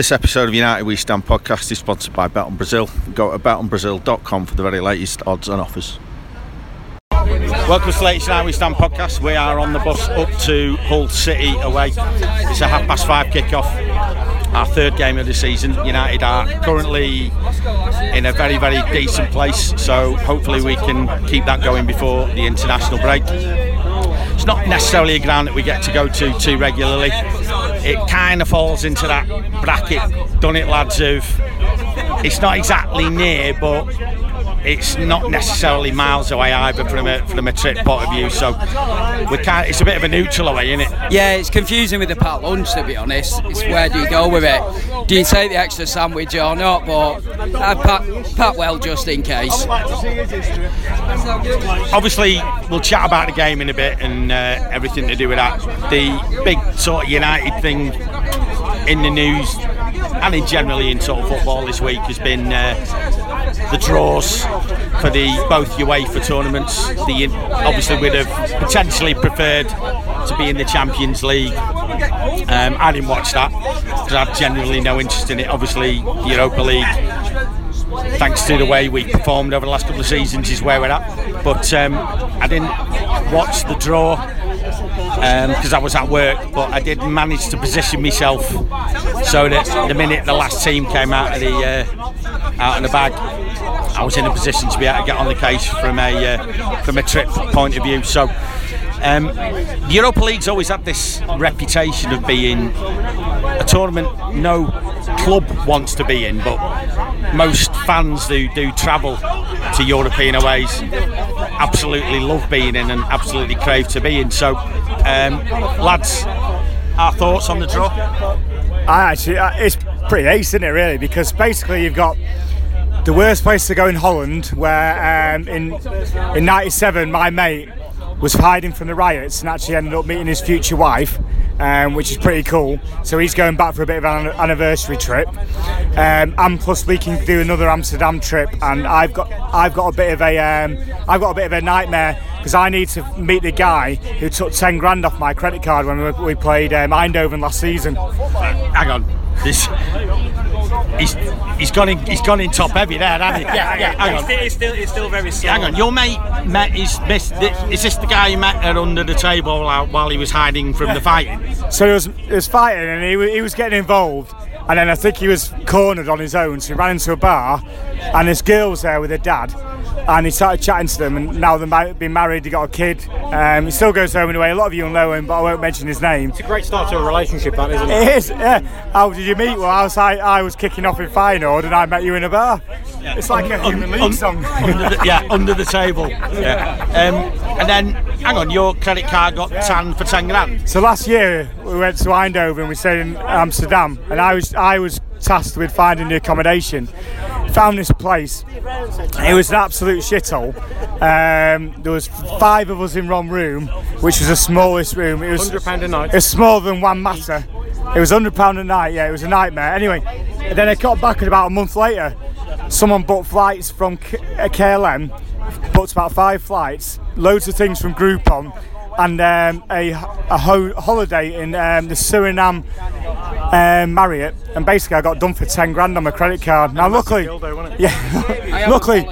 This episode of United We Stand podcast is sponsored by Bet on Brazil. Go to betonbrazil.com for the very latest odds and offers. Welcome to the latest United We Stand podcast. We are on the bus up to Hull City away. It's a half past five kickoff. Our third game of the season. United are currently in a very, very decent place, so hopefully we can keep that going before the international break. It's not necessarily a ground that we get to go to too regularly. It kind of falls into that bracket, done it lads of it's not exactly near, but it's not necessarily miles away either from a from a trip point of view. So we can't. It's a bit of a neutral away, isn't it? Yeah, it's confusing with the packed lunch to be honest. It's where do you go with it? Do you take the extra sandwich or not? But I pack, pack well just in case. Obviously, we'll chat about the game in a bit and uh, everything to do with that. The big sort of United thing in the news and in generally in sort of football this week has been uh, the draws for the both UEFA tournaments. The obviously we'd have potentially preferred to be in the Champions League. Um, I didn't watch that because I had genuinely no interest in it. Obviously, Europa League, thanks to the way we performed over the last couple of seasons, is where we're at. But um, I didn't watch the draw because um, I was at work, but I did manage to position myself so that the minute the last team came out of the uh, out of the bag, I was in a position to be able to get on the case from a uh, from a trip point of view. So. Um, the Europa League's always had this reputation of being a tournament no club wants to be in, but most fans who do travel to European aways absolutely love being in and absolutely crave to be in. So, um, lads, our thoughts on the draw? I actually, uh, it's pretty ace, isn't it, really? Because basically, you've got the worst place to go in Holland, where um, in in '97, my mate was hiding from the riots and actually ended up meeting his future wife, um, which is pretty cool. So he's going back for a bit of an anniversary trip, um, and plus we can do another Amsterdam trip. And I've got I've got a bit of a um, I've got a bit of a nightmare because I need to meet the guy who took ten grand off my credit card when we, we played um, Eindhoven last season. Hang on, this he's he's gone in he's gone in top heavy there, hasn't he? Yeah, yeah. Hang on. It's still it's still very slow. Hang on, your mate met his missed. Is this the guy you met her under the table while, while he was hiding from the fighting? So he was he was fighting and he, he was getting involved. And then I think he was cornered on his own, so he ran into a bar, and this girl was there with her dad, and he started chatting to them. And now they've been married, he got a kid. Um, he still goes home anyway. A lot of you will know him, but I won't mention his name. It's a great start to a relationship, that isn't it? It is. Yeah. How did you meet? Well, I was I, I was kicking off in Feyenoord, and I met you in a bar. Yeah. It's like a human league song. Under the, yeah, under the table. Yeah. Um, and then, hang on, your credit card got yeah. tanned for ten grand. So last year we went to Eindhoven. We stayed in Amsterdam, and I was I was tasked with finding the accommodation. Found this place. It was an absolute shithole. Um, there was five of us in one room, which was the smallest room. It was hundred pound a night. It's smaller than one matter. It was hundred pound a night. Yeah, it was a nightmare. Anyway, then I got back, and about a month later, someone booked flights from KLM. Booked about five flights, loads of things from Groupon, and um, a, a ho- holiday in um, the Suriname um, Marriott, and basically I got done for ten grand on my credit card. Now, luckily, dildo, yeah, luckily,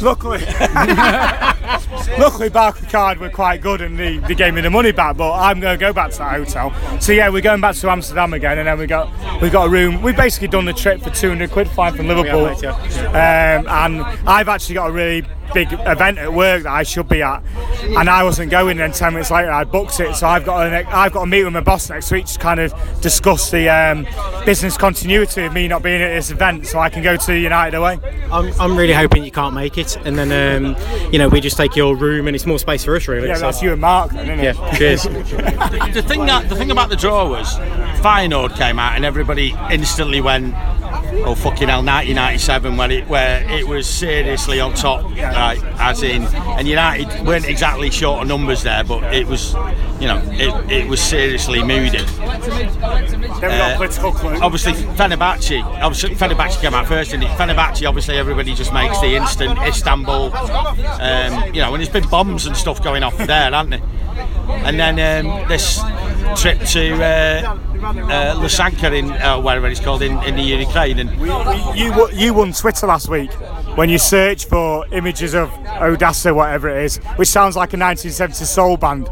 luckily, luckily, Barclaycard were quite good and they, they gave me the money back. But I'm going to go back to that hotel. So yeah, we're going back to Amsterdam again, and then we got we got a room. We've basically done the trip for 200 quid flying from Liverpool, um, and I've actually got a really big event at work that I should be at, and I wasn't going. And ten minutes later, I booked it. So I've got a, I've got a meet with my boss next week to kind of discuss the um, business continuity of me not being at this event, so I can go to United away. I'm, I'm really hoping you can't make it, and then um, you know we just take your room and it's more space for us, really. Yeah, so. that's you and Mark, then, isn't it? Yeah, cheers. the, the thing that the thing about the draw was Feyenoord came out and everybody instantly went oh fucking hell 1997 where it where it was seriously on top right as in and United weren't exactly short of numbers there but it was you know it, it was seriously moody. Uh, obviously Fenerbahce obviously Fenerbahce came out first and Fenerbahce obviously everybody just makes the instant Istanbul um, you know and there's been bombs and stuff going off there haven't there? And then um, this trip to uh, uh, Lysanka in uh, wherever it's called in, in the Ukraine, and You you won Twitter last week when you search for images of Odessa, whatever it is, which sounds like a 1970s soul band,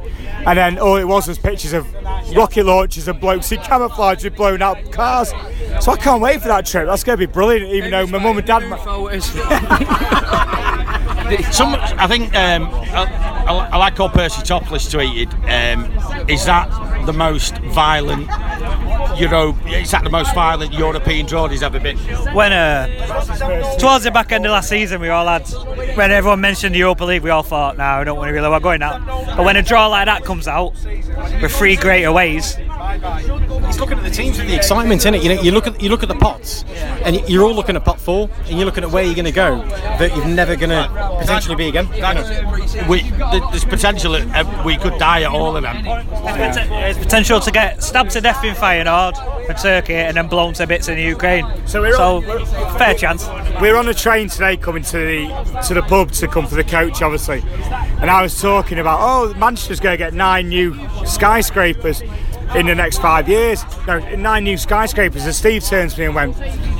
and then all it was was pictures of rocket launchers and blokes in camouflage with blown out cars. So I can't wait for that trip. That's going to be brilliant. Even though my mum and dad. Photos. Some, I think um, I, I, I like how Percy Topless tweeted. Um, is that the most violent Euro? Is that the most violent European draw he's ever been? when uh, towards the back end of last season, we all had when everyone mentioned the Europa League, we all thought, "No, we don't want to really. We're going out." But when a draw like that comes out with three great aways, It's looking at the teams with the excitement in it. You know, you look at you look at the pots, and you're all looking at pot four, and you're looking at where you're going to go that you're never going to potentially be again. We, there's potential that uh, we could die at all of them. there's potential to get stabbed to death in Feyenoord and Turkey, and then blown to bits in the Ukraine. So we're so on- fair chance. We're on a train today coming to the to the pub to come for the coach, obviously. And I was talking about, oh, Manchester's going to get nine new skyscrapers in the next five years. No, nine new skyscrapers. And Steve turns to me and went,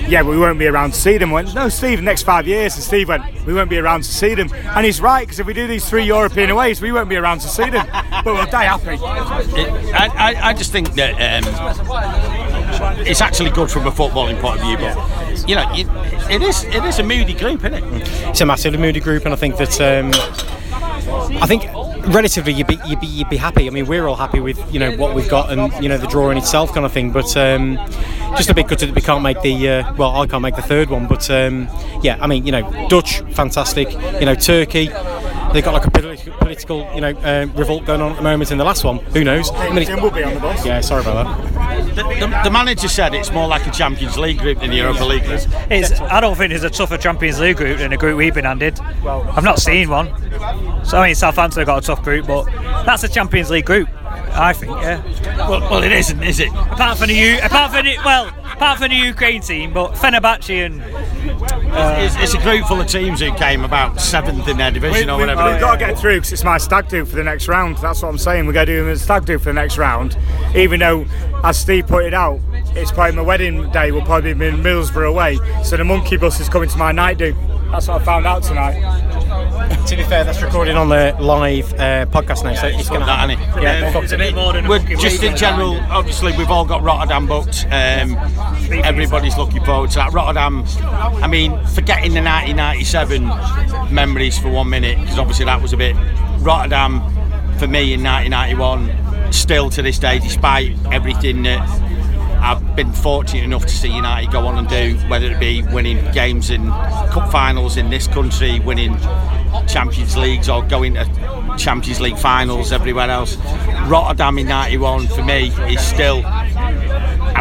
yeah, but we won't be around to see them. I went, no, Steve, the next five years. And Steve went, we won't be around to see them. And he's right, because if we do these three European aways, we won't be around to see them. But we'll die happy. It, I, I, I just think that um, it's actually good from a footballing point of view, but you know, it, it is it is a moody group, isn't it? It's a massively moody group, and I think that um, I think relatively you'd be, you'd be you'd be happy. I mean, we're all happy with you know what we've got and you know the draw in itself kind of thing. But um, just a bit gutted that we can't make the uh, well, I can't make the third one. But um, yeah, I mean, you know, Dutch, fantastic. You know, Turkey. They've got like a politi- political, you know, uh, revolt going on at the moment in the last one. Who knows? I mean, Tim will be on the bus. yeah, sorry about that. The, the, the manager said it's more like a Champions League group than the Europa League group. It's, I don't think there's a tougher Champions League group than the group we've been handed. Well, I've not seen one. So I mean, Southampton have got a tough group, but that's a Champions League group. I think, yeah. Well, well, it isn't, is it? Apart from the U, apart from it, well, apart from the Ukraine team, but Fenerbahce and uh, It's, it's a group full of teams who came about seventh in their division or whatever. We, have got to get through because it's my stag do for the next round. That's what I'm saying. We're going to do a stag do for the next round. Even though, as Steve pointed out, it's probably my wedding day We'll probably be in Middlesbrough away. So the monkey bus is coming to my night do. That's what I found out tonight. To be fair, that's recorded on the live uh, podcast now, so it's going to that, happen. innit? Yeah, Um, it's a it. bit more than We're just in general, obviously, we've all got Rotterdam booked. Um, everybody's looking forward to that. Rotterdam, I mean, forgetting the 1997 memories for one minute, because obviously that was a bit. Rotterdam, for me in 1991, still to this day, despite everything that I've been fortunate enough to see United go on and do, whether it be winning games in cup finals in this country, winning Champions Leagues, or going to Champions League finals everywhere else. Rotterdam in '91 for me is still,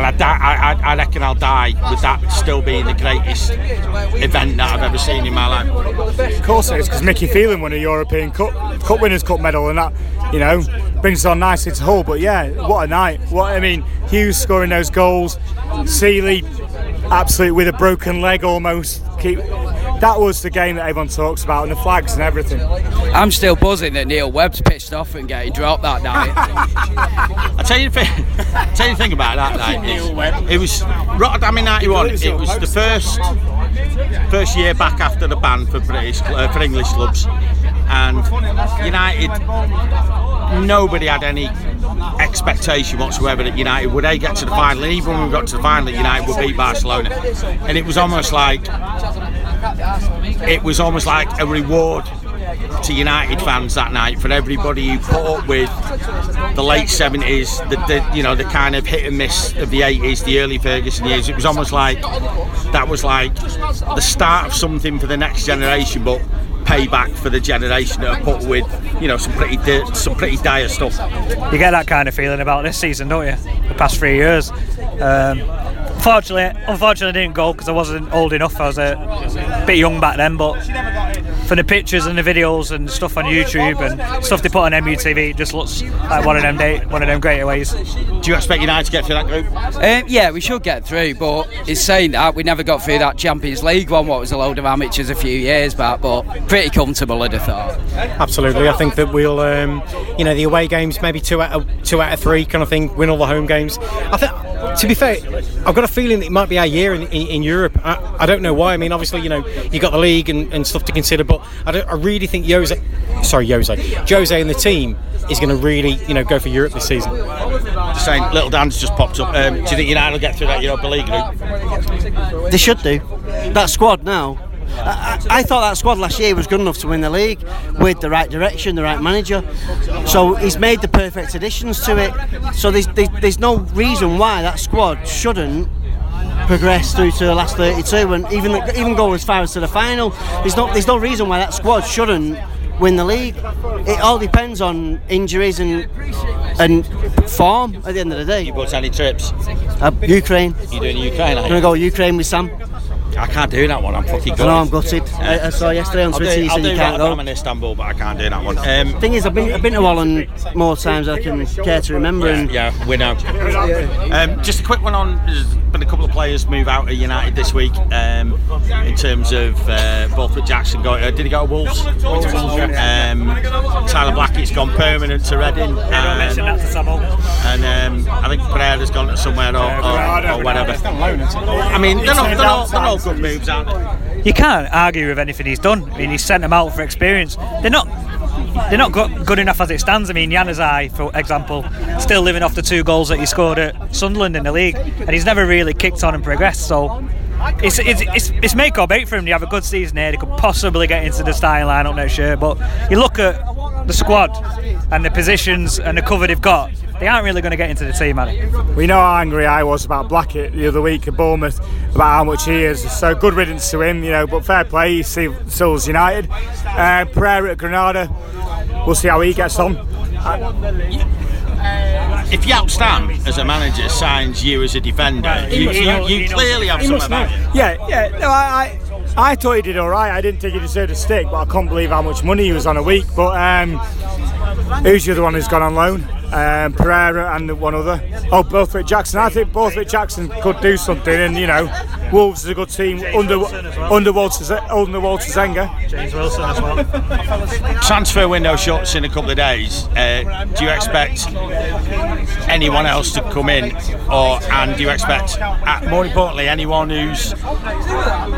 and I, I, I- reckon I'll die with that still being the greatest event that I've ever seen in my life. Of course it is because Mickey Phelan won a European Cup, Cup Winners' Cup medal and that, you know, brings it on nicely to Hull. But yeah, what a night. What I mean, Hughes scoring those goals, Sealey absolutely with a broken leg almost. Keep, that was the game that everyone talks about and the flags and everything. I'm still buzzing that Neil Webb's pitched off and getting dropped that night. I tell you the thing. I tell you the thing about that night. is It was Rotterdam in '91. It was the first first year back after the ban for British uh, for English clubs, and United. Nobody had any expectation whatsoever that United would a get to the final. And even when we got to the final, United would beat Barcelona, and it was almost like it was almost like a reward to United fans that night for everybody who put up with the late 70s, the, the you know the kind of hit and miss of the 80s, the early Ferguson years. It was almost like that was like the start of something for the next generation, but payback for the generation that have put with you know some pretty di- some pretty dire stuff. you get that kind of feeling about this season, don't you? The past three years. Um, fortunately, unfortunately, I didn't go because I wasn't old enough. I was a bit young back then, but from the pictures and the videos and stuff on YouTube and stuff they put on MUTV, it just looks like one of them day, one of them great ways. Do you expect United to get through that group? Um, yeah, we should get through, but it's saying that we never got through that Champions League one. What was a load of amateurs a few years back, but pretty comfortable, I'd have thought. Absolutely, I think that we'll, um, you know, the away games maybe two out of two out of three kind of thing. Win all the home games. I think, to be fair, I've got a feeling that it might be our year in, in, in Europe. I, I, don't know why. I mean, obviously, you know, you got the league and, and stuff to consider, but I, I really think Jose, sorry, Jose, Jose and the team is going to really, you know, go for Europe this season. Just saying, little Dan's just popped up. Um, do you think United will get through that Europa League group? They should do. That squad now. I, I, thought that squad last year was good enough to win the league with the right direction, the right manager. So he's made the perfect additions to it. So there's, there's no reason why that squad shouldn't progress through to the last 32 and even even go as far as to the final. There's no there's no reason why that squad shouldn't win the league. It all depends on injuries and and form at the end of the day. You booked any trips? Uh, Ukraine. You doing Ukraine? I'm gonna go Ukraine with Sam. I can't do that one. I'm fucking gutted. I know I'm gutted. I, I saw yesterday on Twitter you said you can't go. I'm in Istanbul, but I can't do that one. Um, Thing is, I've been, I've been to Holland more times than I can care to remember. Yeah, and yeah we know. Um, just a quick one on. There's been a couple of players move out of United this week. Um, in terms of uh, Borthwick Jackson going, uh, did he go to Wolves? Um, Tyler Blackett's gone permanent to Reading. Yeah, mention that to someone. And um, I think Pereira's gone to somewhere or, or, or whatever. I mean, they're not, they're not, they're not good moves, aren't they? You can't argue with anything he's done. I mean, he's sent them out for experience. They're not they're not good enough as it stands. I mean, Januzaj, for example, still living off the two goals that he scored at Sunderland in the league, and he's never really kicked on and progressed. So it's, it's, it's, it's make or break for him. They have a good season here. They could possibly get into the starting lineup next year. But you look at the squad and the positions and the cover they've got, they aren't really going to get into the team, are they? We know how angry I was about Blackett the other week at Bournemouth about how much he is. So good riddance to him, you know. But fair play, he's Souls United. Uh, Pereira at Granada, we'll see how he gets on. if Jaap Stam as a manager signs you as a defender, you, you, you clearly have some about you. Yeah, yeah. No, I, I, I, thought he did all right. I didn't think he deserved a stick, but I can't believe how much money he was on a week. But um, who's the other one who's gone on loan? Um, Pereira and one other. Oh, Borthwick Jackson. I think Borthwick Jackson could do something, and you know, Wolves is a good team under under Walter under Walter Zenga. James Wilson as well. Transfer window shuts in a couple of days. Uh, do you expect anyone else to come in, or and do you expect, uh, more importantly, anyone who's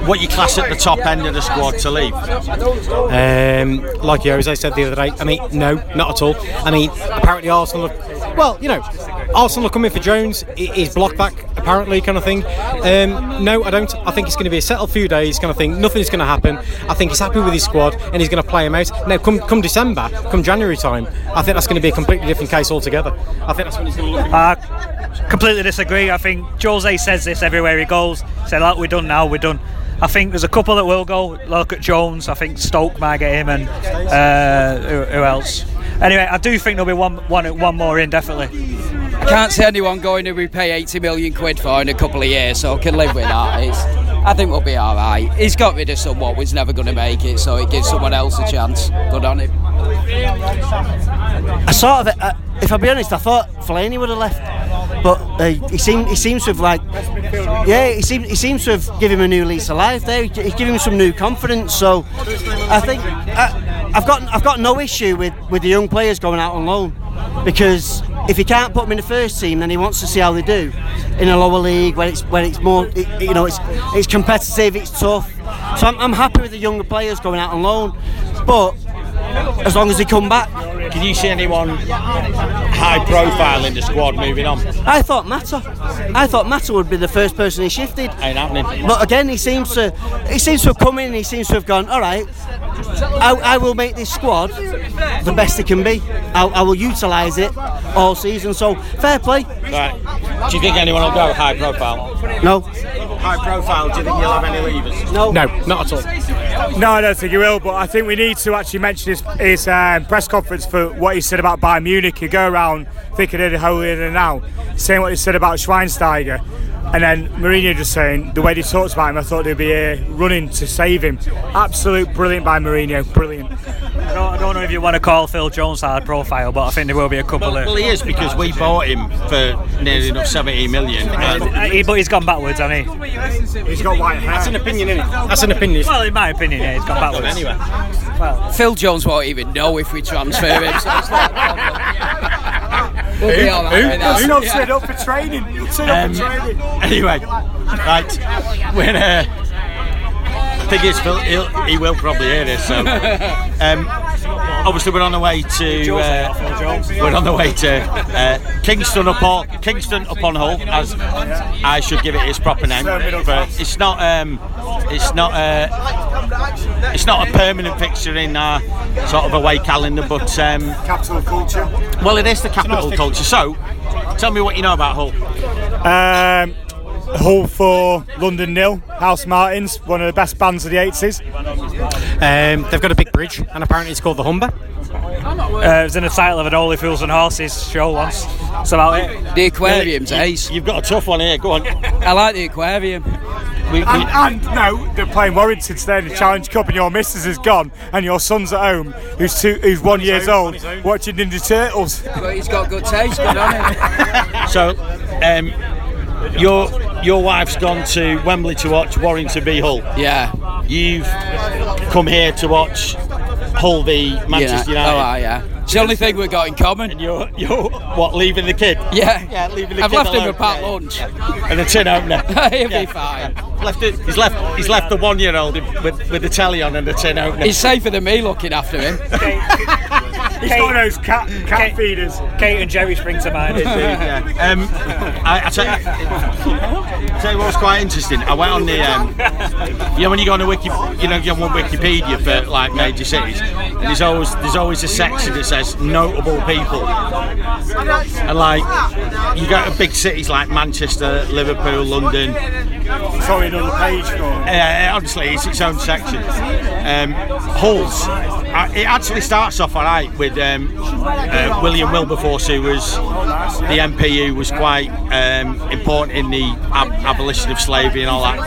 what you class at the top end of the squad to leave? Um, like Jose said the other day, I mean, no, not at all. I mean, apparently Arsenal. Have, well, you know, Arsenal are coming for Jones. He's blocked back, apparently, kind of thing. Um, no, I don't. I think it's going to be a settled few days, kind of thing. Nothing's going to happen. I think he's happy with his squad and he's going to play him out. Now, come come December, come January time, I think that's going to be a completely different case altogether. I think that's when he's going to look. Uh, completely disagree. I think Jose says this everywhere he goes. Say, like, we're done now, we're done. I think there's a couple that will go. Look at Jones. I think Stoke might get him, and uh, who, who else? Anyway, I do think there'll be one, one, one more in definitely. I can't see anyone going to repay 80 million quid for in a couple of years, so I can live with that. It's, I think we'll be all right. He's got rid of someone who's never going to make it, so it gives someone else a chance. Good on him. I sort of, uh, if I'll be honest, I thought Fellaini would have left, but uh, he seems he seems to have like, yeah, he seems he seems to have given him a new lease of life. There, he's giving him some new confidence. So, I think I, I've got I've got no issue with with the young players going out on loan because if he can't put them in the first team, then he wants to see how they do in a lower league where it's where it's more, it, you know, it's it's competitive, it's tough. So I'm, I'm happy with the younger players going out on loan, but as long as they come back. Can you see anyone high profile in the squad moving on? I thought Mata. I thought Mata would be the first person he shifted. Ain't happening. But again, he seems to he seems to have come in. He seems to have gone. All right, I, I will make this squad the best it can be. I, I will utilise it all season. So fair play. Right. Do you think anyone will go high profile? No. High profile. Do you think you'll have any leavers? No. No, not at all. No, I don't think he will. But I think we need to actually mention his, his um, press conference for what he said about Bayern Munich. You go around thinking they're holier than now, saying what he said about Schweinsteiger. And then Mourinho just saying the way they talked about him, I thought they'd be here running to save him. Absolute brilliant by Mourinho, brilliant. I don't, I don't know if you want to call Phil Jones hard profile, but I think there will be a couple Well, of. well, he is because we bought him for nearly enough 70 million. And Uh, he- but he's gone backwards, hasn't he? He's got white hair. That's an opinion, isn't it? That's an opinion. Well, in my opinion, yeah, he's gone backwards. anyway. Well, Phil Jones won't even know if we transfer him. So it's not. We'll be all right with that. He's not Yeah. set up for training. Set up Um, for training. Anyway, right. When uh, thing is, Phil, he'll, he will probably hear this. So, um, obviously, we're on the way to. Uh, we're on the way to uh, Kingston upon Kingston upon Hull, as I should give it its proper name. But it's not. Um, it's not. Uh, it's not a permanent fixture in our sort of away calendar, but um, Capital culture. well, it is the capital culture. So, tell me what you know about Hull. Um, Hull for London Nil, Housemartins, one of the best bands of the 80s. Um, they've got a big bridge, and apparently it's called the Humber. Uh, it was in the title of an Only Fools and Horses show once. That's about it. The aquarium's ace. You've got a tough one here. Go on. I like the aquarium. We, we, And, and no, they're playing Warrington today in the Challenge Cup, and your missus is gone, and your son's at home, who's two, who's one years own, old, his own. watching Ninja Turtles. But he's got good taste, good on him. So, um, your your wife's gone to Wembley to watch Warrington v Hull. Yeah. You've come here to watch Hull v Manchester Yeah. United. Oh, yeah. It's the only thing we've got in common. You're you're what leaving the kid? Yeah. Yeah, leaving the kid. I've kid left him alone. a packed Yeah, lunch. and the tin opener. He'll Yeah. be fine. Left it. He's left. He's left the one-year-old with with the telly on and the tin opener. He's safer than me looking after him. He's got those cat, cat feeders. Kate and Jerry spring to mind. yeah. Um, I, I, tell, I tell you what was quite interesting. I went on the, um, you know, when you go on the wiki, you know, you go on Wikipedia for like major cities, and there's always there's always a section that says notable people, and like you go to big cities like Manchester, Liverpool, London. Sorry, another page for Uh, honestly, it's its own section. Um, Hull's. Uh, it actually starts off alright with um, uh, William Wilberforce, who was the MP who was quite um, important in the ab- abolition of slavery and all that.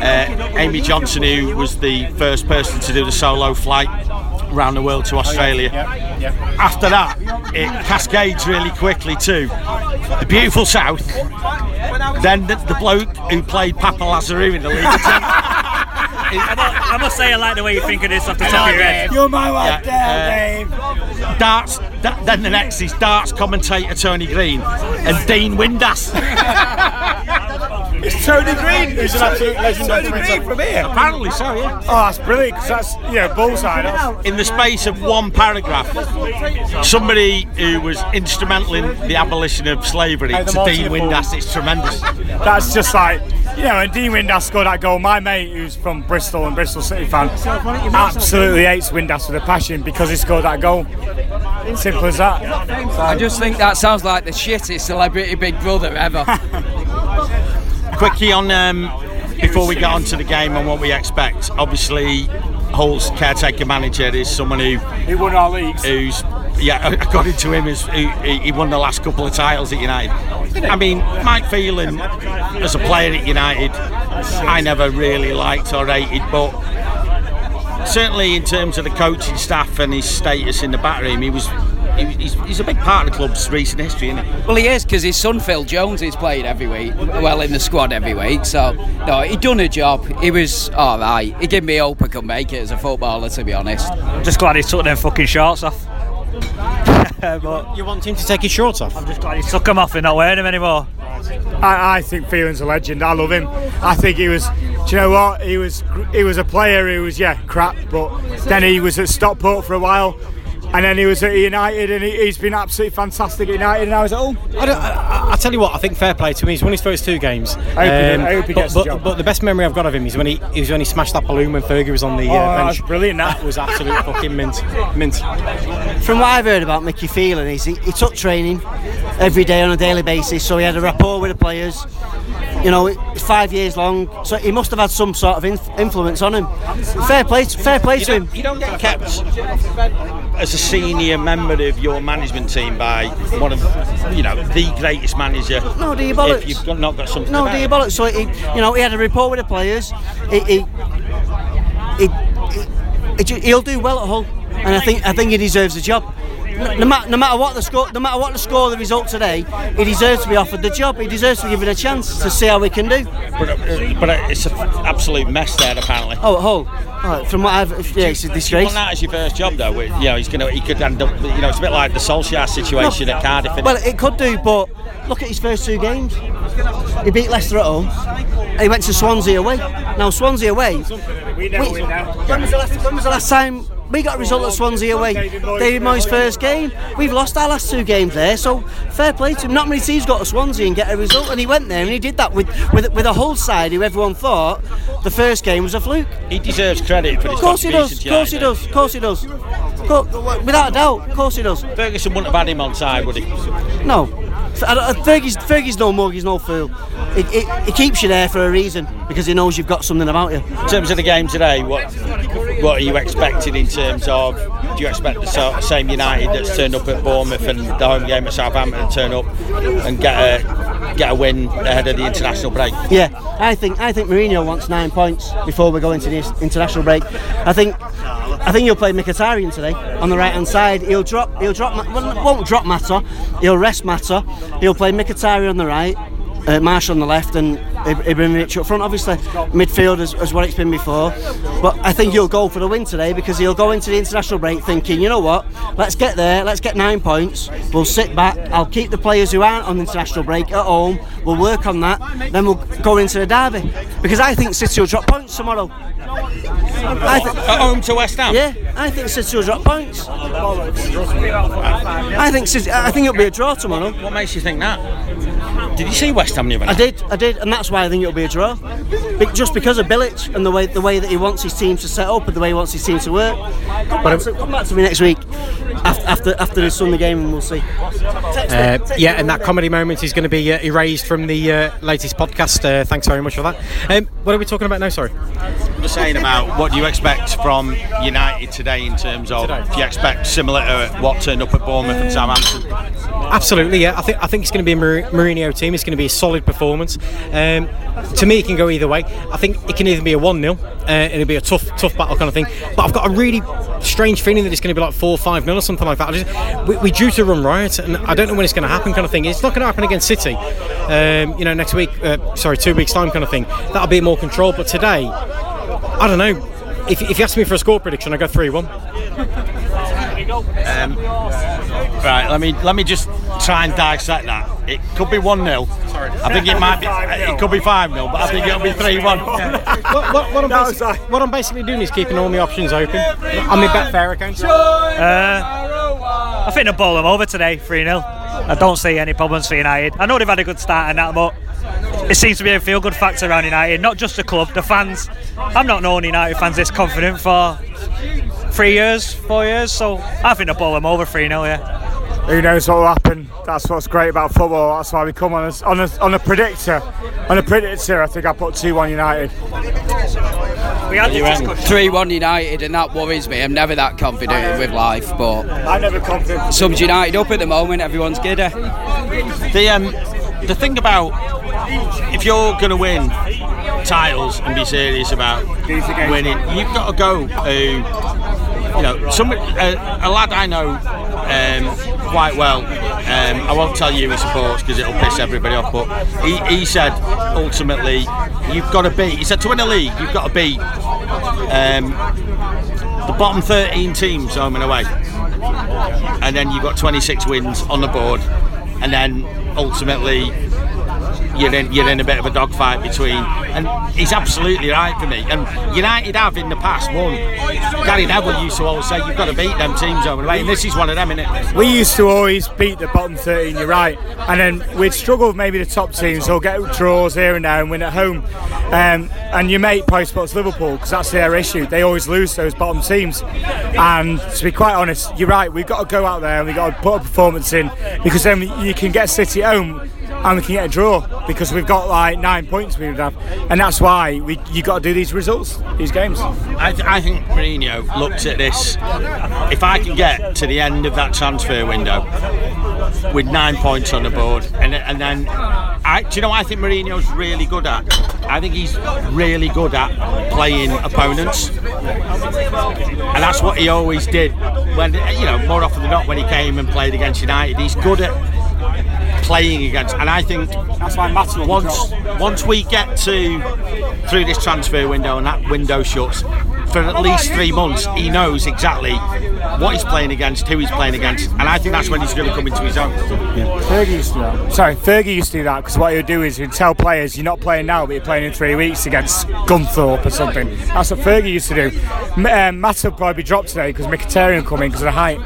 Uh, Amy Johnson, who was the first person to do the solo flight around the world to Australia. After that, it cascades really quickly to the beautiful South. Then the, the bloke who played Papa Lazarou in the League of Ten. I must say, I like the way you think of this off the top of your head. You're my wife yeah, uh, Darts. da- then the next is darts commentator Tony Green and Dean Windass. It's Tony Green. He's an absolute legend on Twitter. from here. Apparently so, yeah. Oh, that's brilliant, 'cause that's, you know, bullseye. That's, In the space of one paragraph, somebody who was instrumental in the abolition of slavery Hey, to Dean Windass. It's tremendous. that's just like, you know, and Dean Windass scored that goal. My mate, who's from Bristol and Bristol City fan, absolutely hates Windass with a passion because he scored that goal. Simple as that. I just think that sounds like the shittiest celebrity Big Brother ever. Quickly on um, before we get on to the game and what we expect. Obviously, Hull's caretaker manager is someone who He won our leagues. who's yeah, according to him, is he he won the last couple of titles at United. I mean, Mike Phelan, as a player at United, I never really liked or hated, but certainly in terms of the coaching staff and his status in the back room, he was. He- He's, he's a big part of the club's recent history, isn't he? well, he is because his son Phil Jones is playing every week. Well, in the squad every week. So, no, he done a job. He was all right. He gave me hope I could make it as a footballer, to be honest. I'm just glad he took them fucking shorts off. but You want him to take his shorts off? I'm just glad he took them off and not wearing them anymore. I, I think Phelan's a legend. I love him. I think he was. Do you know what? He was. He was a player who was yeah crap, but then he was at Stockport for a while, and then he was at United, and he, he's been absolutely fantastic at United. And I was at home. I, don't, I, I- I tell you what, I think fair play to him. He's won his first two games. Um, hope he- I hope he but, gets the but, job. but the best memory I've got of him is when he, is when he smashed that balloon when Fergie was on the uh, Oh, bench. that's brilliant, that. That was absolute fucking mint. Mint. From what I've heard about Mickey Phelan is he, he took training every day on a daily basis, so he had a rapport with the players. You know, five years long, so he must have had some sort of inf- influence on him. Fair play, fair play You to him. you don't get kept as a senior member of your management team by one of you know the greatest manager. No, do you bollocks? If you've got, not got something. No, to do you bollocks? So he, you know, he had a rapport with the players. He, he, he, he, he'll do well at Hull, and I think I think he deserves the job. No, no, matter, no matter what the score, no matter what the score, the result today, he deserves to be offered the job. He deserves to be given a chance to see how he can do. But, uh, but uh, it's an absolute mess there apparently. Oh, at Hull. Oh, from what I've, yeah, it's a You disgrace. want that as your first job though? With, you know, he's gonna, he could end up. You know, it's a bit like the Solskjaer situation at Cardiff. Well, it could do, but look at his first two games. He beat Leicester at home. And he went to Swansea away. Now Swansea away. We we- when, was the last, when was the last time we got a result at Swansea away? David Moyes' first game. We've lost our last two games there, so fair play to him. Not many teams got to Swansea and get a result, and he went there and he did that with with, with a whole side who everyone thought the first game was a fluke. he deserves credit for his Of course he does. Of course he does. Of course he does. Without a doubt, of course he does. Ferguson wouldn't have had him on side, would he? No, I don't- Fergie's, Fergie's no mug, he's no fool. It, keeps you there for a reason because he knows you've got something about you. In terms of the game today, what what are you expecting in terms of? Do you expect the same United that's turned up at Bournemouth and the home game at Southampton to turn up and get a get a win ahead of the international break? Yeah, I think I think Mourinho wants nine points before we go into this international break. I think I think he'll play Mkhitaryan today on the right hand side. He'll drop he'll drop won't drop Mata. He'll rest Mata. He'll play Mkhitaryan on the right. Uh, Martial on the left and Ibrahimovic up front. Obviously, midfield is, is what it's been before. But I think he'll go for the win today because he'll go into the international break thinking, you know what, let's get there, let's get nine points. We'll sit back. I'll keep the players who aren't on the international break at home. We'll work on that. Then we'll go into the derby because I think City will drop points tomorrow. I think, At home to West Ham. yeah, I think City will drop points. I think City, I think it'll be a draw tomorrow. What makes you think that? Did you see West Ham the other I did, I did, and that's why I think it'll be a draw. Be- Just because of Bilic and the way the way that he wants his team to set up and the way he wants his team to work. Come back to, come back to me next week after after, after the Sunday game and we'll see. Uh, yeah, and that comedy moment is going to be uh, erased from the uh, latest podcast. Uh, thanks very much for that. Um, what are we talking about now? Sorry. Just saying about what do you expect from United today in terms of do you expect similar to what turned up at Bournemouth and Southampton? Absolutely, yeah. I think I think it's going to be a Mar- Mourinho team. It's going to be a solid performance. Um, to me, it can go either way. I think it can either be a one 0 uh, it'll be a tough tough battle kind of thing. But I've got a really strange feeling that it's going to be like four five 0 or something like that. Just, we, we're due to run riot, and I don't know when it's going to happen, kind of thing. It's not going to happen against City. Um, you know, next week. Uh, sorry, two weeks time, kind of thing. That'll be more control. But today, I don't know. If, if you ask me for a score prediction, I go three one. Um, right, let me let me just try and dissect that. It could be one 0 I think it might be. Uh, it could be five 0 but I think it'll be three one. what, what, what, I'm basi- what I'm basically doing is keeping all my options open on my Betfair account. Uh, I think they'll bowl them over today, 3 0. I don't see any problems for United. I know they've had a good start and that, but it seems to be a feel good factor around United, not just the club, the fans. I've not known United fans this confident for three years, four years, so I think they'll bowl them over 3 0, yeah. Who knows what will happen? That's what's great about football. That's why we come on a, on a, on a predictor. On a predictor, I think I put 2 1 United. We had You this reckon? discussion. 3 1 United, and that worries me. I'm never that confident with life, but I'm never confident. sums United up at the moment, everyone's giddy. The um, the thing about if you're going to win titles and be serious about These are games. winning, you've got to go. Uh, you know, some uh, a lad I know um, quite well. Um, I won't tell you he supports because it'll piss everybody off. But he, he said ultimately you've got to beat. He said to win a league, you've got to beat um, the bottom 13 teams home and away and then you've got 26 wins on the board, and then ultimately you're in you're in a bit of a dogfight between. And he's absolutely right for me. And United have in the past won. Gary Neville used to always say you've got to beat them teams over and away, and this is one of them, it? We used to always beat the bottom 13, you're right. And then we'd struggle with maybe the top teams or get draws here and there and win at home. Um, and your mate probably spots Liverpool because that's their issue. They always lose those bottom teams. And to be quite honest, you're right. We've got to go out there and we've got to put a performance in because then you can get City home. And we can get a draw because we've got like nine points we would have, and that's why we you got to do these results, these games. I, th- I think Mourinho looked at this. If I can get to the end of that transfer window with nine points on the board, and, and then, I, do you know I think Mourinho's really good at? I think he's really good at playing opponents, and that's what he always did. When you know, more often than not, when he came and played against United, he's good at playing against. And I think That's why Matt's once job. once we get to through this transfer window and that window shuts for at least three months he knows exactly what he's playing against who he's playing against and I think that's when he's going to come into his own Fergie used to do that. Sorry, Fergie used to do that because what he would do is he'd tell players, "You're not playing now, but you're playing in three weeks against Gunthorpe or something." That's what Fergie used to do. M- um, Matt will probably be dropped today because Mkhitaryan coming because of the height.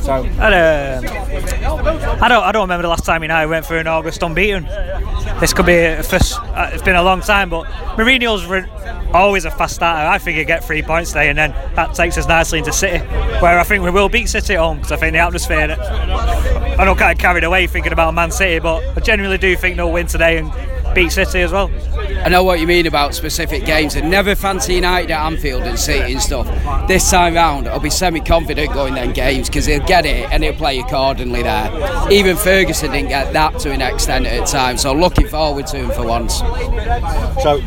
So And, uh, I don't. I don't remember the last time United went through in August unbeaten. This could be a first. Uh, it's been a long time, but Mourinho's re- always a fast starter. I think he'll get three points today, and then that takes us nicely into City, where I think we will beat City at home because I think the atmosphere. I don't get carried away thinking about Man City, but I genuinely do think they'll win today and beat City as well. I know what you mean about specific games and never fancy United at Anfield and City and stuff. This time round, I'll be semi confident going them games because he'll get it and he'll play accordingly there. Even Ferguson didn't get that to an extent at times, so looking forward to him for once. So,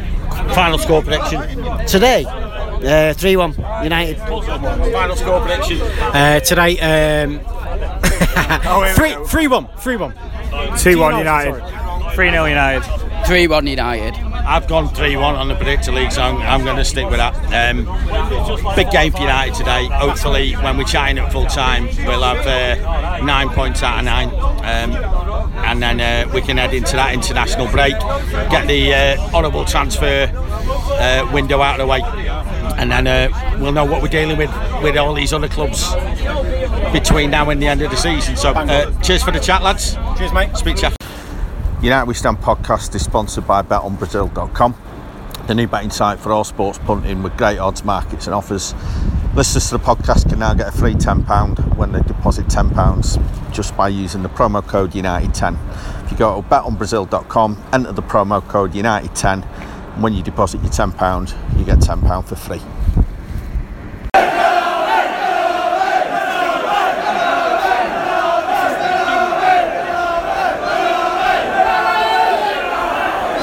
final score prediction today. Uh, 3-1 United. Final score prediction uh, tonight. Um, oh, wait, 3-1. 3-1. 2-1 United. 3-0 United. 3 1 United. I've gone 3 1 on the predictor league, so I'm, I'm going to stick with that. Um, big game for United today. Hopefully, when we're chatting at full time, we'll have uh, nine points out of nine. Um, and then uh, we can head into that international break, get the uh, honourable transfer uh, window out of the way, and then uh, we'll know what we're dealing with with all these other clubs between now and the end of the season. So, uh, cheers for the chat, lads. Cheers, mate. Speak to you. United We Stand podcast is sponsored by betonbrazil.com, the new betting site for all sports punting with great odds, markets, and offers. Listeners to the podcast can now get a free £10 when they deposit £10 just by using the promo code United10. If you go to betonbrazil.com, enter the promo code United10, and when you deposit your £10, you get £10 for free.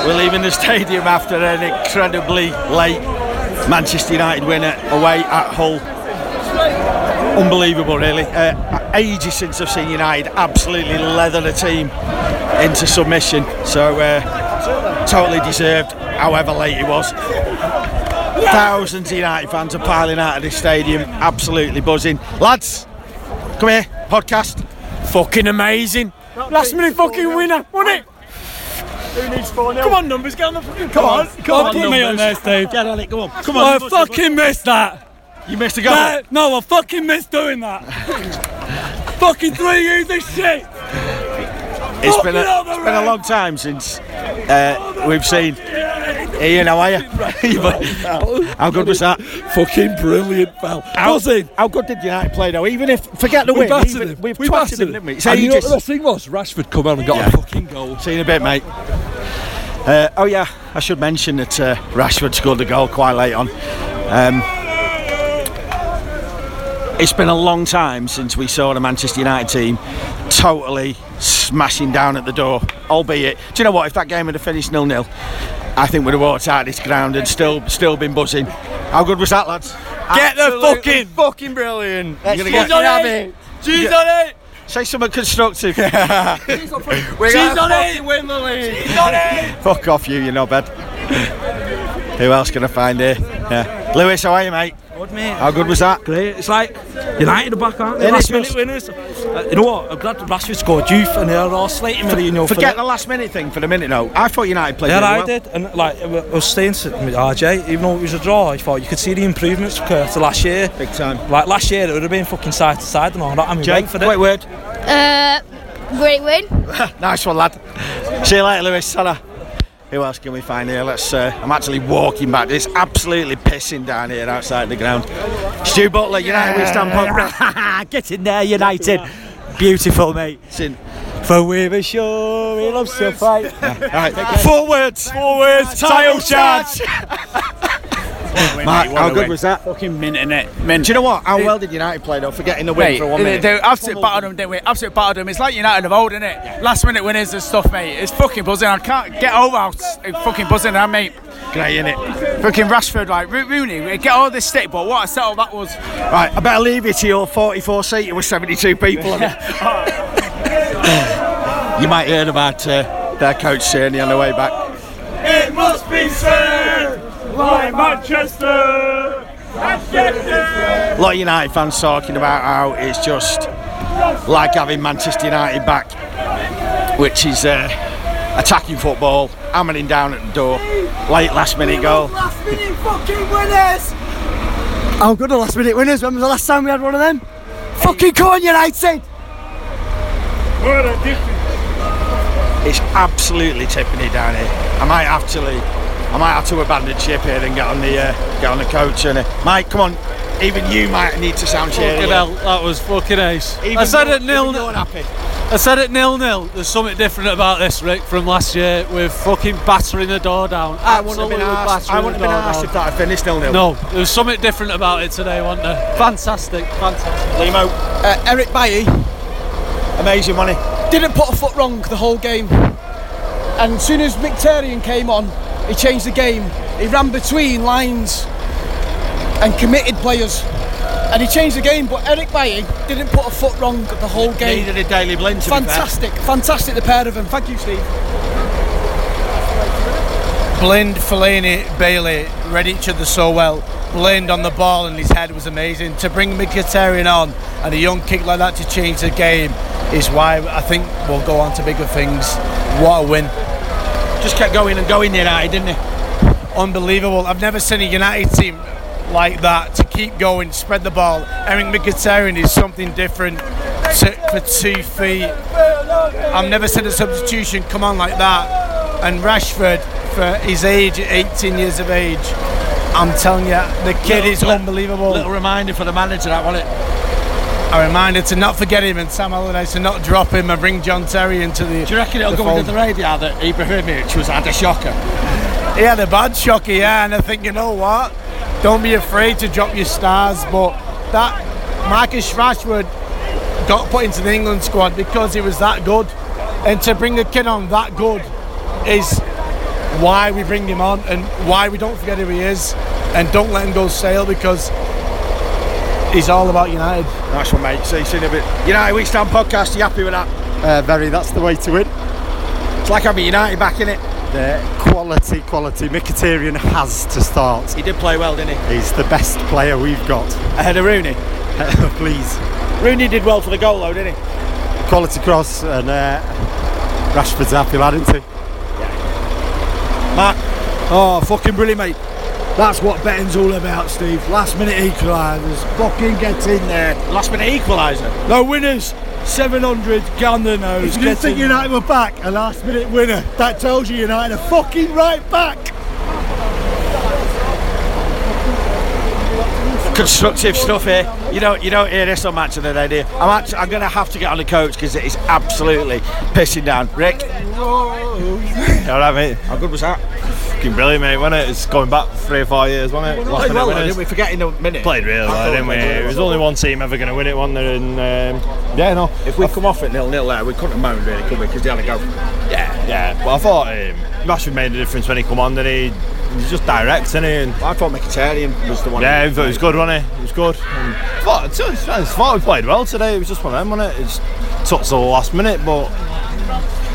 We're leaving the stadium after an incredibly late Manchester United winner away at Hull. Unbelievable, really. Uh, ages since I've seen United absolutely leather the team into submission. So, uh, totally deserved, however late it was. Thousands of United fans are piling out of this stadium, absolutely buzzing. Lads, come here, podcast. Fucking amazing. Last minute fucking winner, wasn't it? Who needs four Come on, numbers, get on the fucking Come on, come on, put me on there, Steve. Get on it, come on. Come on. I on. fucking missed that. You missed a goal. No, no, I fucking missed doing that. fucking three years of shit. It's been, a, it's been a long time since uh, we've seen Ian. How are you? how good was that? Fucking brilliant, pal. How, how good did United play though? Even if forget the We win, battered even, him. we've we battered them, didn't we? It's And you know what the thing was? Rashford come on and got Yeah. a fucking goal. See you in a bit, mate. Uh, oh yeah, I should mention that uh, Rashford scored the goal quite late on. Um, it's been a long time since we saw the Manchester United team totally smashing down at the door. Albeit, do you know what? If that game had finished nil-nil, I think we'd have walked out this ground and still still been buzzing. How good was that, lads? Get the fucking- fucking brilliant. You're gonna get- on it. She's on it. Say something constructive. We're on it. win the league. She's on it. Fuck off you, you knobhead. Who else can I find here? Yeah. Lewis, how are you, mate? Good, mate. How good was that? Great. It's like United are back, aren't they? Last minute winners. Uh, you know what? I'm glad Rashford scored youth and they're all slating Mourinho for Forget it. the last minute thing for the minute, no. I thought United played Yeah, really I well. did. And like, I was saying to RJ, even though it was a draw, I thought you could see the improvements compared to last year. Big time. Like last year, it would have been fucking side to side and all that. I mean, Jake, for quick it. word. Uh, great win. Nice one, lad. See you later, Lewis. Sarah. Who else can we find here? Let's. Uh, I'm actually walking back. It's absolutely pissing down here outside the ground. Stu Butler, United we stand podcast. Get in there, United. Beautiful, mate. For a show, he loves to fight. Right, Forwards, forwards, title charge. Mark, how good was that? Fucking minting it. Mint. Do you know what? How well did United play though? Forgetting the win Mate, for one minute. they absolutely battered them, didn't we? Absolutely battered them. It's like United of old, isn't it? Last minute winners and stuff, mate. It's fucking buzzing. I can't get over how fucking buzzing I mate. Great, innit? Fucking Rashford, like Ro- Rooney, we get all this stick, but what a settle that was. Right, I better leave you to your 44 seater with 72 people it. you might hear about uh, their coach Cerny on the way back. It must be said, like Manchester. A lot of United fans talking about how it's just like having Manchester United back, which is uh, attacking football, hammering down at the door, late last minute goal. Last minute fucking winners! How good are last minute winners? When was the last time we had one of them? Fucking Corn United! It's absolutely tipping it down here. I might actually, I might have to abandon ship here and get on the uh, get on the coach. And uh, Mike, come on, even you might need to sound cheery. Fucking hell, that was fucking ace. Even I said you're- it nil nil. I said it nil nil. There's something different about this, Rick, from last year We're fucking battering the door down. I wouldn't have been Absolutely asked. I wouldn't have been door asked if that had finished nil nil. No, there was something different about it today, wasn't there? Fantastic, fantastic. Limo, Uh, Eric Bailly amazing money. didn't put a foot wrong the whole game. And as soon as Mkhitaryan came on, he changed the game. He ran between lines and committed players. And he changed the game, but Eric Bailly didn't put a foot wrong the whole game. Neither did Daley Blind. to be. Fantastic, fantastic the pair of them. Thank you, Steve. Blind, Fellaini, Bailly read each other so well. Blind on the ball and his head was amazing. To bring Mkhitaryan on and a young kick like that to change the game is why I think we'll go on to bigger things. What a win. Just kept going and going United, didn't he? Unbelievable. I've never seen a United team like that to keep going, spread the ball. Eric Mkhitaryan is something different to, for two feet. I've never seen a substitution come on like that. And Rashford, for his age, 18 years of age, I'm telling you, the kid is Little- unbelievable. Little reminder for the manager, that wasn't it? A reminder to not forget him and Sam Allardyce to not drop him and bring John Terry into the. Do you reckon it'll the go into the radio that Ibrahimovic was had a shocker? He had a bad shocker, yeah, and I think you know what? Don't be afraid to drop your stars, but that Marcus Rashford got put into the England squad because he was that good, and to bring a kid on that good is why we bring him on and why we don't forget who he is, and don't let him go stale because he's all about United. Nice one, mate. See you soon a bit. United Week Stand podcast, Are you happy with that? Uh, very, that's the way to win. It's like having United back in it. The quality, quality. Mkhitaryan has to start. He did play well, didn't he? He's the best player we've got. Ahead of Rooney. Please. Rooney did well for the goal, though, didn't he? Quality cross and uh, Rashford's a happy lad, isn't he? Mark. Oh, fucking brilliant, mate. That's what betting's all about, Steve. Last minute equalisers. Fucking get in there. Last minute equaliser. No winners. 700, get on the nose. If you didn't think in. United were back, a last minute winner. That tells you United are fucking right back. Constructive stuff here. You don't you don't hear this on Match of the Day, do you? I'm actually, I'm going to have to get on the coach because it is absolutely pissing down. Rick, All right, mate. how good was that? Fucking brilliant, mate, wasn't it? It's going back three or four years, wasn't it? Played well, didn't we? Forgetting the minute. Played really well, didn't we? There was only one team ever going to win it, wasn't there? And um, yeah, no. If we come off at nil nil there, we couldn't have moaned really, could we? Because they had a go. Yeah, yeah. But I thought um, Rashford made a difference when he come on, didn't he? He's just direct, isn't he? And I thought Mkhitaryan was the one. yeah, it was good, wasn't he? It was good. And I thought, to I thought we played well today. It was just one of them, wasn't it? It just took to the last minute, but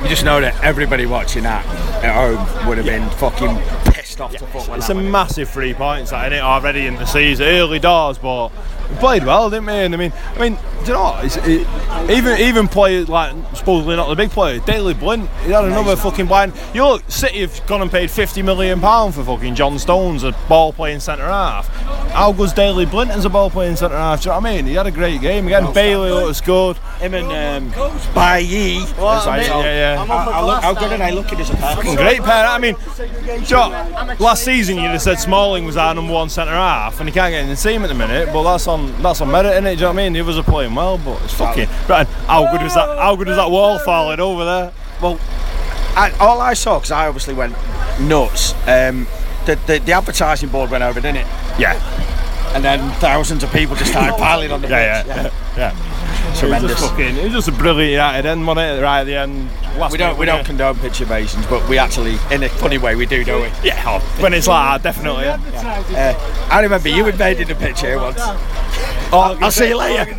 You just know that everybody watching that at home would have been fucking pissed off to fuck when it's a in. massive three points, that, isn't it? Already in the season, early doors, but we played well, didn't we? And I mean, I mean, do you know what? It's, it, even even players like supposedly not the big player, Daley Blind, he had another fucking blind. You look, City have gone and paid fifty million pound for fucking John Stones, a ball playing centre half. How good's Daley Blind as a ball playing centre half? Do you know what I mean? He had a great game. Again, Bailly looks good. Him and um, Bailly. Well, I mean, yeah, yeah. How, how, look- how good are they looking as a pair? Fucking great pair. I mean, do you know what? last season you'd have said Smalling was our number one centre half, and he can't get in the team at the minute. But that's all on that's on merit, innit? Do you know what I mean? The others are playing well, but it's fucking. Right, how good was that? How good was that wall falling over there? Well, I, all I saw, because I obviously went nuts, um, the, the, the advertising board went over, didn't it? Yeah. And then thousands of people just started piling on the Yeah, pitch. yeah, yeah. yeah. Tremendous. It was, just fucking, it was just a brilliant United end, wasn't it? Right at the end. Last we don't minute we don't winner. condone pitch invasions, but we actually, in a funny way, we do, don't we? Yeah, oh, when it's like that, definitely. Yeah. Uh, I remember you invaded the pitch here once. Oh, I'll see you later.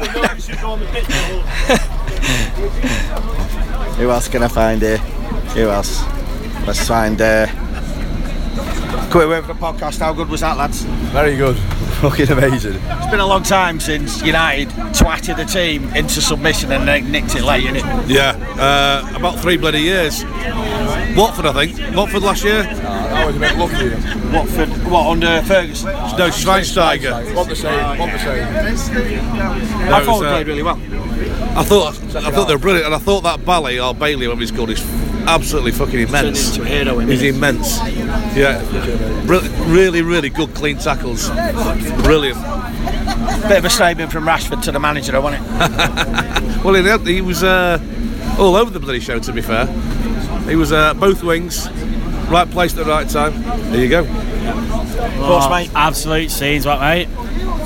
Who else can I find here? Who else? Let's find. Uh, Quick word for the podcast. How good was that, lads? Very good. Fucking amazing. It's been a long time since United twatted the team into submission and then nicked it late, innit? Yeah, uh, about three bloody years. Watford, I think. Watford last year. That was a bit lucky. Watford, what under Ferguson? No, Schweinsteiger. What the same? What the same? I thought we uh, played really well. I thought I thought they were brilliant, and I thought that Bally or Bailey, whatever he's called, is absolutely fucking immense. Into a hero, isn't He's he? immense. Yeah, Re- really, really good clean tackles. Brilliant. Bit of a saving from Rashford to the manager, I wasn't it? Well, he, had- he was uh, all over the bloody show. To be fair, he was uh, both wings, right place at the right time. There you go. Thoughts, mate? Absolute scenes, what, mate?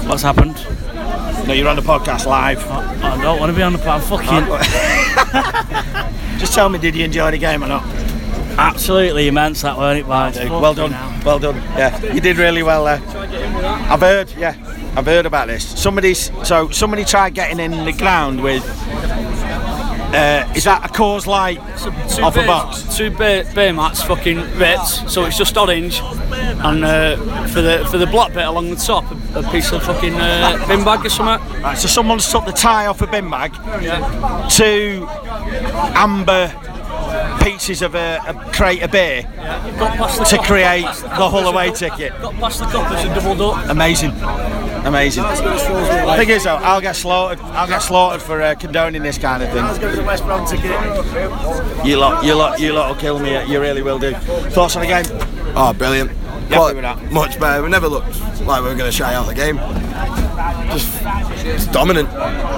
What's happened? No, you're on the podcast live. I don't want to be on the plan. Fucking. Just tell me, did you enjoy the game or not? Absolutely immense, that weren't it? Well done, well done. Yeah, you did really well there. I've heard, yeah, I've heard about this. Somebody's so somebody tried getting in the ground with. Uh, is that a cause light Two off a box? Two beer, beer mats, fucking bits. So it's just orange, and uh, for the for the black bit along the top, a, a piece of fucking uh, bin bag or something. Right, so someone's took the tie off a bin bag, two amber pieces of a, a crate of beer Got past the to cop- create got past the coppers Hull away ticket. Got past the coppers and doubled up. Amazing, amazing. The thing is, though, I'll get slaughtered. I'll get slaughtered for uh, condoning this kind of thing. West Brom ticket. You lot, you lot, you lot will kill me. You really will do. Thoughts on the game? Oh, brilliant. Quite? Much better. We never looked like we were going to shy out the game. Just, just dominant.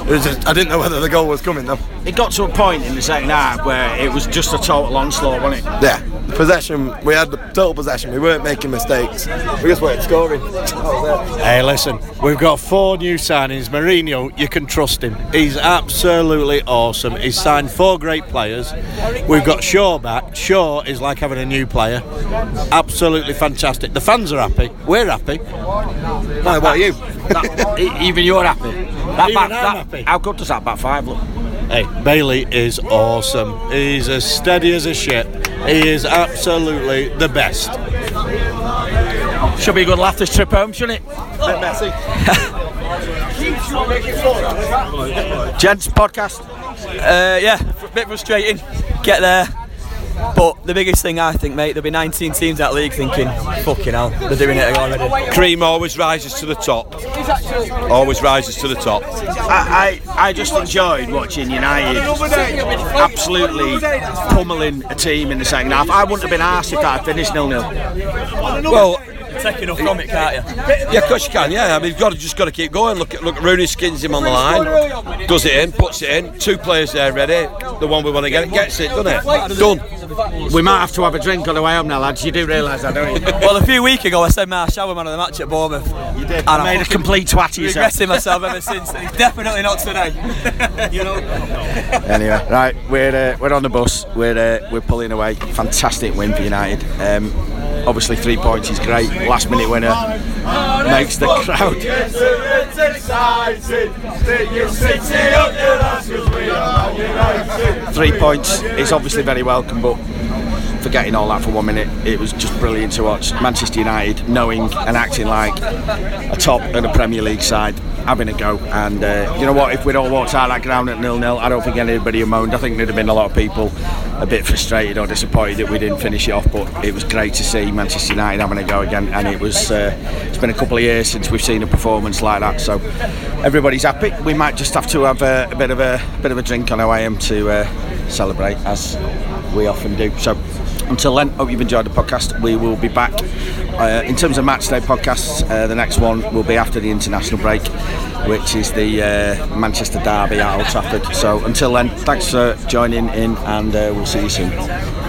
It was just, I didn't know whether the goal was coming though. It got to a point in the second half where it was just a total onslaught, wasn't it? Yeah, possession. We had the total possession. We weren't making mistakes. We just weren't scoring. That was it. Hey, listen, we've got four new signings. Mourinho, you can trust him. He's absolutely awesome. He's signed four great players. We've got Shaw back. Shaw is like having a new player. Absolutely fantastic. The fans are happy. We're happy. What about you? That- even you're happy. That Even back, that- happy. How good does that back five look? Hey, Bailly is awesome. He's as steady as a ship. He is absolutely the best. Should be a good laugh this trip home, shouldn't it? Bit messy. Gents podcast. Uh, yeah, a bit frustrating. Get there. But the biggest thing I think, mate, there'll be 19 teams in that league thinking, fucking hell, they're doing it already. Cream always rises to the top. Always rises to the top. I, I, I just enjoyed watching United absolutely pummeling a team in the second half. I wouldn't have been asked if that had finished nil nil. Well, Take enough from it, can't you? Yeah, of course you can. Yeah, I mean, you've got to just got to keep going. Look, at look, Rooney skins him on the line, does it in, puts it in. Two players there ready. The one we want to get gets it, doesn't it? Done. We might have to have a drink on the way home now, lads. You do realise that, don't you? Well, a few weeks ago, I said my shower man of the match at Bournemouth. You did. You made a complete twat of yourself. Regretting myself ever since. Definitely not today. you know. anyway, right, we're uh, we're on the bus. We're uh, we're pulling away. Fantastic win for United. Um, obviously, three points is great. Last minute winner makes the crowd. Three points is obviously very welcome, but forgetting all that for one minute, it was just brilliant to watch. Manchester United knowing and acting like a top of the Premier League side, having a go. And uh, you know what? If we'd all walked out of that ground at nil nil, I don't think anybody would moaned. I think there'd have been a lot of people a bit frustrated or disappointed that we didn't finish it off. But it was great to see Manchester United having a go again. And it was uh, it's been a couple of years since we've seen a performance like that. So everybody's happy. We might just have to have a, a bit of a bit of a drink on our way home to uh, celebrate as we often do. So until then, hope you've enjoyed the podcast. We will be back uh, in terms of match day podcasts, uh, the next one will be after the international break, which is the uh, Manchester Derby at Old Trafford. So until then, thanks for joining in, and uh, we'll see you soon.